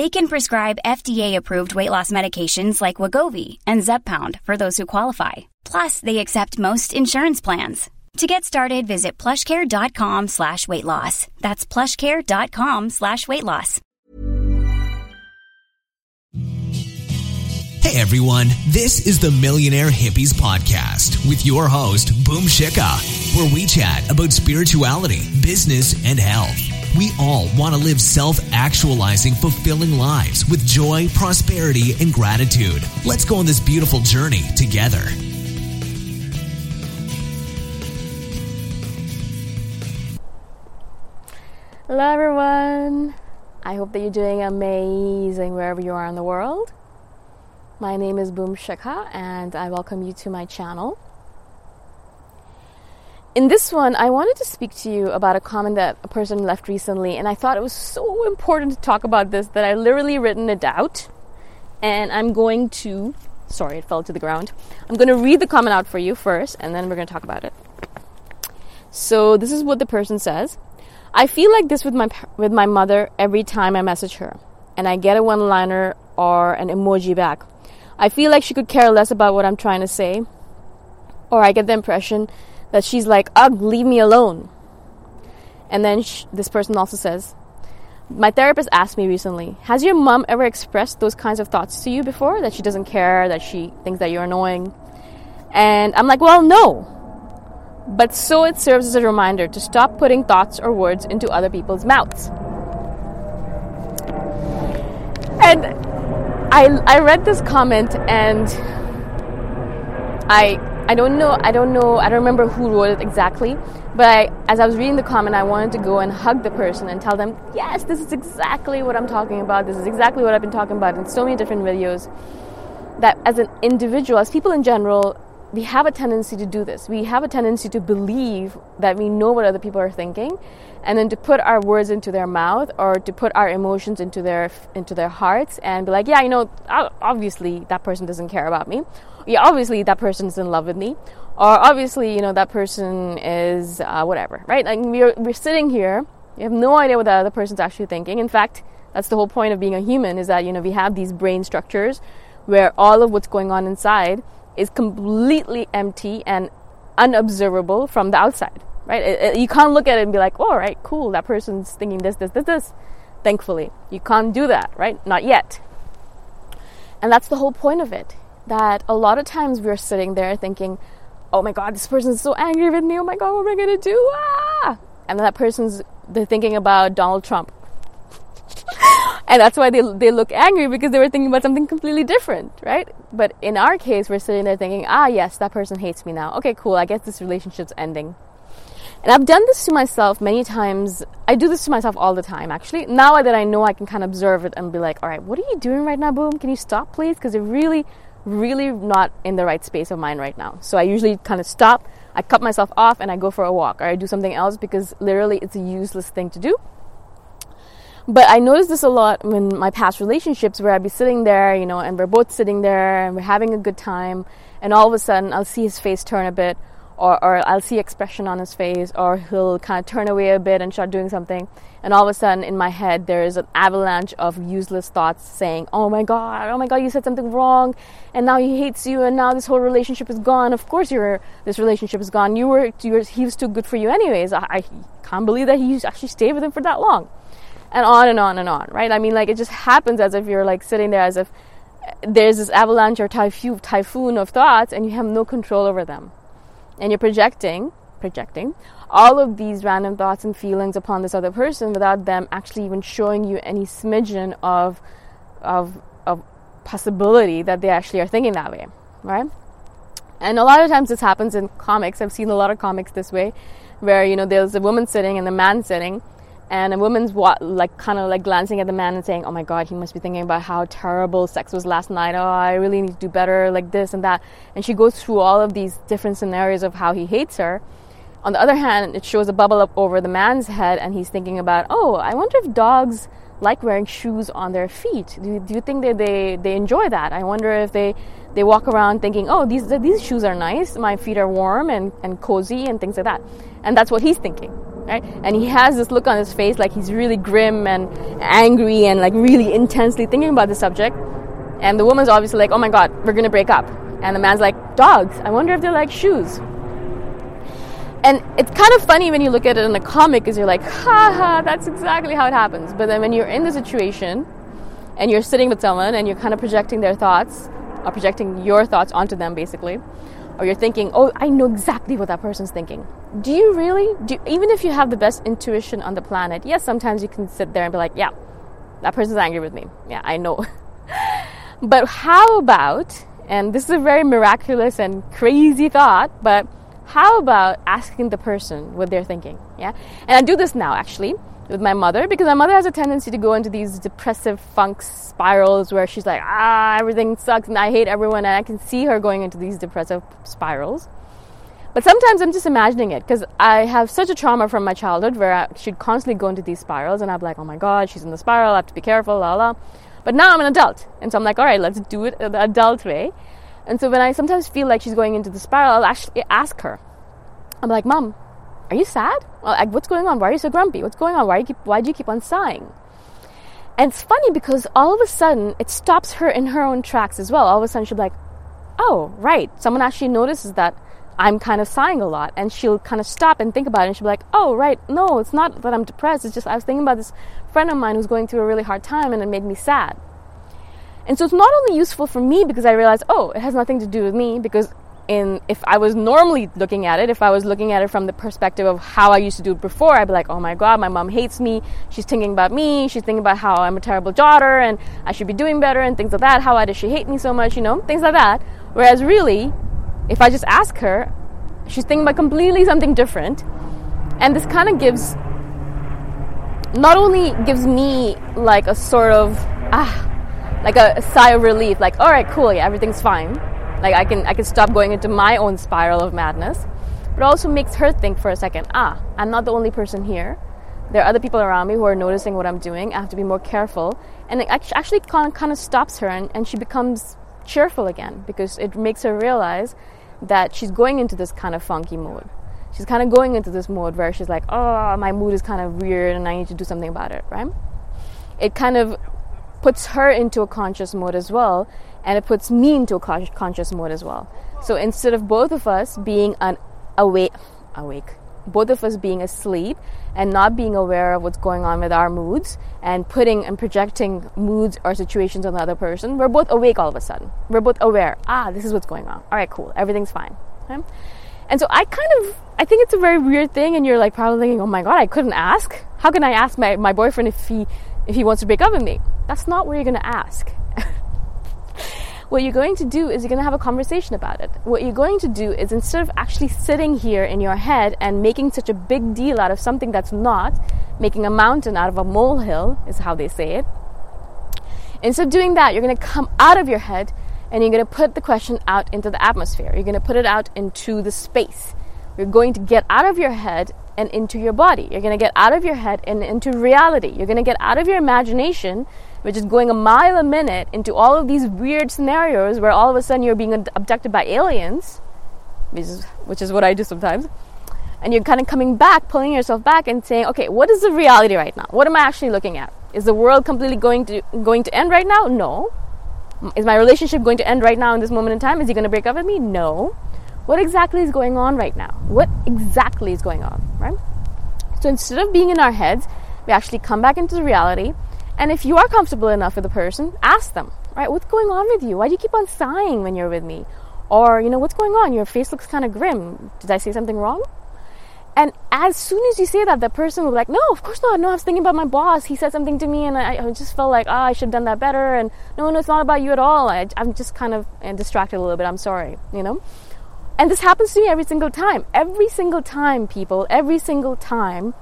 They can prescribe FDA-approved weight loss medications like Wegovy and Zepbound for those who qualify. Plus, they accept most insurance plans. To get started, visit plushcare.com slash weight loss. That's plushcare.com slash weight loss. Hey everyone, this is the Millionaire Hippies Podcast with your host, Boom Shikha, where we chat about spirituality, business, and health. We all want to live self actualizing, fulfilling lives with joy, prosperity, and gratitude. Let's go on this beautiful journey together. Hello, everyone. I hope that you're doing amazing wherever you are in the world. My name is Boom Shikha, and I welcome you to my channel. In this one, I wanted to speak to you about a comment that a person left recently, and I thought it was so important to talk about this that I literally written it out. And I'm going to, sorry, it fell to the ground. I'm going to read the comment out for you first, and then we're going to talk about it. So, this is what the person says. I feel like this with my with my mother every time I message her, and I get a one-liner or an emoji back. I feel like she could care less about what I'm trying to say, or I get the impression that she's like, "Ugh, leave me alone." And then sh- this person also says, "My therapist asked me recently, has your mom ever expressed those kinds of thoughts to you before? That she doesn't care, that she thinks that you're annoying?" And I'm like, "Well, no." But so it serves as a reminder to stop putting thoughts or words into other people's mouths. And I, I read this comment and I, I don't know. I don't know. I don't remember who wrote it exactly. But I, as I was reading the comment, I wanted to go and hug the person and tell them, yes, this is exactly what I'm talking about. This is exactly what I've been talking about in so many different videos. That as an individual, as people in general, we have a tendency to do this. We have a tendency to believe that we know what other people are thinking, and then to put our words into their mouth or to put our emotions into their into their hearts and be like, yeah, you know, obviously that person doesn't care about me. Yeah, obviously that person's in love with me, or obviously you know that person is uh, whatever, right? Like we're we're sitting here, we have no idea what the other person's actually thinking. In fact, that's the whole point of being a human is that you know we have these brain structures where all of what's going on inside is completely empty and unobservable from the outside, right? It, it, you can't look at it and be like, oh, right, cool, that person's thinking this, this, this, this. Thankfully, you can't do that, right? Not yet. And that's the whole point of it. That a lot of times we're sitting there thinking, oh my God, this person's so angry with me. Oh my God, what am I going to do? Ah! And that person's they're thinking about Donald Trump and that's why they, they look angry because they were thinking about something completely different, right? But in our case, we're sitting there thinking, ah, yes, that person hates me now. Okay, cool. I guess this relationship's ending. And I've done this to myself many times. I do this to myself all the time, actually. Now that I know I can kind of observe it and be like, all right, what are you doing right now, Boom? Can you stop, please? Because you're really, really not in the right space of mind right now. So I usually kind of stop, I cut myself off, and I go for a walk or I do something else because literally it's a useless thing to do. But I noticed this a lot in my past relationships where I'd be sitting there, you know, and we're both sitting there and we're having a good time, and all of a sudden I'll see his face turn a bit, or, or I'll see expression on his face, or he'll kind of turn away a bit and start doing something. And all of a sudden in my head, there is an avalanche of useless thoughts saying, Oh my God, oh my God, you said something wrong, and now he hates you, and now this whole relationship is gone. Of course, this relationship is gone. You were, you were he was too good for you, anyways. I, I can't believe that he actually stayed with him for that long and on and on and on, right? I mean, like it just happens as if you're like sitting there as if eh, there's this avalanche or typhoon of thoughts and you have no control over them. And you're projecting, projecting all of these random thoughts and feelings upon this other person without them actually even showing you any smidgen of of of possibility that they actually are thinking that way, right? And a lot of times this happens in comics. I've seen a lot of comics this way, where you know there's a woman sitting and the man sitting, and a woman's like kind of like glancing at the man and saying, "Oh my God, he must be thinking about how terrible sex was last night. Oh, I really need to do better, like this and that." And she goes through all of these different scenarios of how he hates her. On the other hand, it shows a bubble up over the man's head, and he's thinking about, "Oh, I wonder if dogs like wearing shoes on their feet. Do, do you think that they, they enjoy that? I wonder if they they walk around thinking, "Oh, these these shoes are nice. My feet are warm and and cozy and things like that." And that's what he's thinking right? And he has this look on his face like he's really grim and angry and like really intensely thinking about the subject. And the woman's obviously like, oh my god, we're gonna break up. And the man's like, dogs, I wonder if they're like shoes. And it's kind of funny when you look at it in the comic because you're like, ha ha, that's exactly how it happens. But then when you're in the situation and you're sitting with someone and you're kind of projecting their thoughts, or projecting your thoughts onto them basically, or you're thinking, oh, I know exactly what that person's thinking. Do you really? Do you, even if you have the best intuition on the planet, yes, sometimes you can sit there and be like, yeah, that person's angry with me. Yeah, I know. but how about, and this is a very miraculous and crazy thought, but how about asking the person what they're thinking? Yeah, and I do this now actually with my mother because my mother has a tendency to go into these depressive funk spirals where she's like, ah, everything sucks and I hate everyone, and I can see her going into these depressive spirals. But sometimes I'm just imagining it because I have such a trauma from my childhood where I, she'd constantly go into these spirals, and I'm like, oh my god, she's in the spiral, I have to be careful, la la. But now I'm an adult, and so I'm like, all right, let's do it the adult way. And so when I sometimes feel like she's going into the spiral, I'll actually ask her. I'm like, Mom, are you sad? Like, what's going on? Why are you so grumpy? What's going on? Why, keep, why do you keep on sighing? And it's funny because all of a sudden it stops her in her own tracks as well. All of a sudden she'll be like, oh, right. Someone actually notices that I'm kind of sighing a lot. And she'll kind of stop and think about it. And she'll be like, oh, right. No, it's not that I'm depressed. It's just I was thinking about this friend of mine who's going through a really hard time and it made me sad. And so it's not only useful for me because I realize, oh, it has nothing to do with me because in if I was normally looking at it, if I was looking at it from the perspective of how I used to do it before, I'd be like, oh my god, my mom hates me. She's thinking about me. She's thinking about how I'm a terrible daughter and I should be doing better and things like that. How why does she hate me so much? You know, things like that. Whereas really, if I just ask her, she's thinking about completely something different. And this kind of gives, not only gives me like a sort of, ah, like a, a sigh of relief, like, all right, cool, yeah, everything's fine. Like I can, I can stop going into my own spiral of madness. But also makes her think for a second, ah, I'm not the only person here. There are other people around me who are noticing what I'm doing. I have to be more careful. And it actually kind of stops her and, and she becomes cheerful again because it makes her realize that she's going into this kind of funky mode. She's kind of going into this mode where she's like, oh, my mood is kind of weird and I need to do something about it, right? It kind of puts her into a conscious mode as well, and it puts me into a conscious mode as well. So instead of both of us being an awake, awake, both of us being asleep and not being aware of what's going on with our moods and putting and projecting moods or situations on the other person, we're both awake all of a sudden. We're both aware. Ah, this is what's going on. All right, cool. Everything's fine. Okay? And so I kind of, I think it's a very weird thing, and you're like probably thinking, oh my god, I couldn't ask. How can I ask my, my boyfriend if he if he wants to break up with me? That's not what you're to ask. What you're going to do is you're going to have a conversation about it. What you're going to do is instead of actually sitting here in your head and making such a big deal out of something that's not, making a mountain out of a molehill, is how they say it. Instead of doing that, you're going to come out of your head and you're going to put the question out into the atmosphere. You're going to put it out into the space. You're going to get out of your head and into your body. You're going to get out of your head and into reality. You're going to get out of your imagination, which is going a mile a minute, into all of these weird scenarios where all of a sudden you're being abducted by aliens, which is, which is what I do sometimes. And you're kind of coming back, pulling yourself back, and saying, okay, what is the reality right now? What am I actually looking at? Is the world completely going to going to end right now? No. Is my relationship going to end right now in this moment in time? Is he going to break up with me? No what exactly is going on right now? What exactly is going on, right? So instead of being in our heads, we actually come back into the reality. And if you are comfortable enough with the person, ask them, right? What's going on with you? Why do you keep on sighing when you're with me? Or, you know, what's going on? Your face looks kind of grim. Did I say something wrong? And as soon as you say that, the person will be like, no, of course not. No, I was thinking about my boss. He said something to me, and I, I just felt like, ah, oh, I should have done that better. And no, no, it's not about you at all. I, am just kind of distracted a little bit. I'm sorry, you know? And this happens to me every single time. Every single time, people, every single time,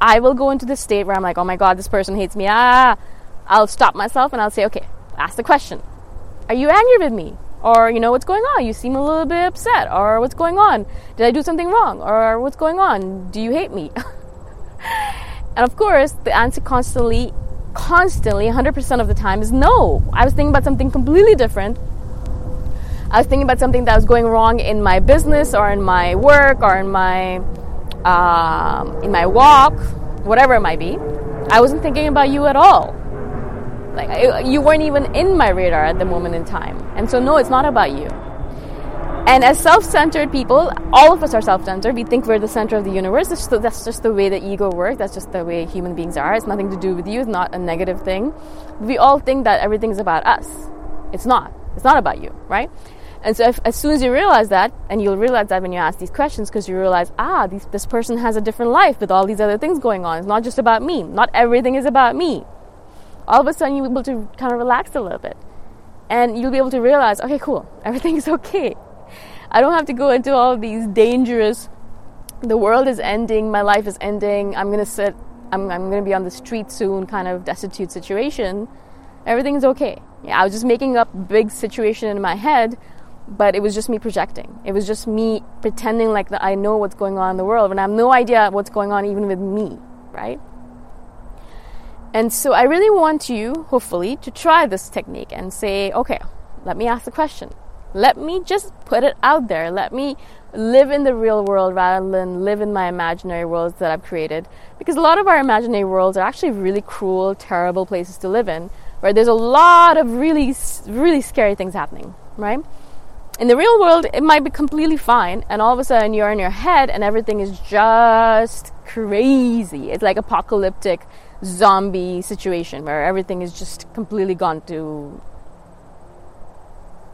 I will go into this state where I'm like, oh my God, this person hates me. Ah, I'll stop myself and I'll say, okay, ask the question. Are you angry with me? Or, you know, what's going on? You seem a little bit upset. Or, what's going on? Did I do something wrong? Or, what's going on? Do you hate me? and of course, the answer constantly, constantly, 100% of the time is no. I was thinking about something completely different I was thinking about something that was going wrong in my business or in my work or in my um, in my walk, whatever it might be. I wasn't thinking about you at all. Like you weren't even in my radar at the moment in time. And so no, it's not about you. And as self-centered people, all of us are self-centered. We think we're the center of the universe. The, that's just the way the ego works. That's just the way human beings are. It's nothing to do with you. It's not a negative thing. We all think that everything's about us. It's not. It's not about you, right? And so, if, as soon as you realize that, and you'll realize that when you ask these questions, because you realize, ah, these, this person has a different life with all these other things going on. It's not just about me. Not everything is about me. All of a sudden, you'll be able to kind of relax a little bit. And you'll be able to realize, okay, cool, everything's okay. I don't have to go into all these dangerous, the world is ending, my life is ending, I'm going to sit, I'm, I'm going to be on the street soon kind of destitute situation. Everything's okay. Yeah, I was just making up big situation in my head but it was just me projecting. It was just me pretending like that I know what's going on in the world when I have no idea what's going on even with me, right? And so I really want you, hopefully, to try this technique and say, okay, let me ask the question. Let me just put it out there. Let me live in the real world rather than live in my imaginary worlds that I've created. Because a lot of our imaginary worlds are actually really cruel, terrible places to live in, where there's a lot of really, really scary things happening, right? In the real world, it might be completely fine, and all of a sudden you're in your head and everything is just crazy. It's like apocalyptic zombie situation where everything is just completely gone to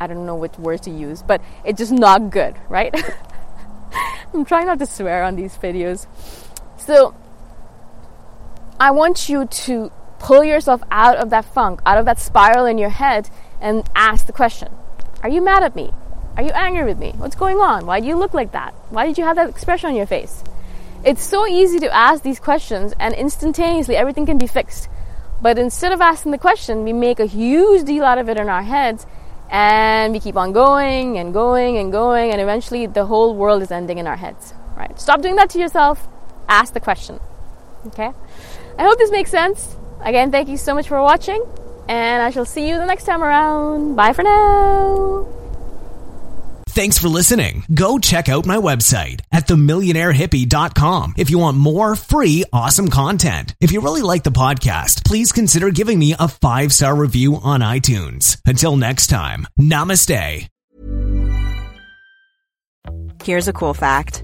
I don't know which word to use, but it's just not good, right? I'm trying not to swear on these videos. So I want you to pull yourself out of that funk, out of that spiral in your head, and ask the question Are you mad at me? Are you angry with me? What's going on? Why do you look like that? Why did you have that expression on your face? It's so easy to ask these questions and instantaneously everything can be fixed. But instead of asking the question, we make a huge deal out of it in our heads and we keep on going and going and going and eventually the whole world is ending in our heads. Right? Stop doing that to yourself. Ask the question. Okay? I hope this makes sense. Again, thank you so much for watching and I shall see you the next time around. Bye for now. Thanks for listening. Go check out my website at themillionairehippie.com if you want more free, awesome content. If you really like the podcast, please consider giving me a five star review on iTunes. Until next time, namaste. Here's a cool fact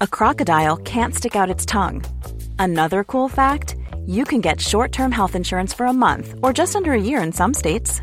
a crocodile can't stick out its tongue. Another cool fact you can get short term health insurance for a month or just under a year in some states.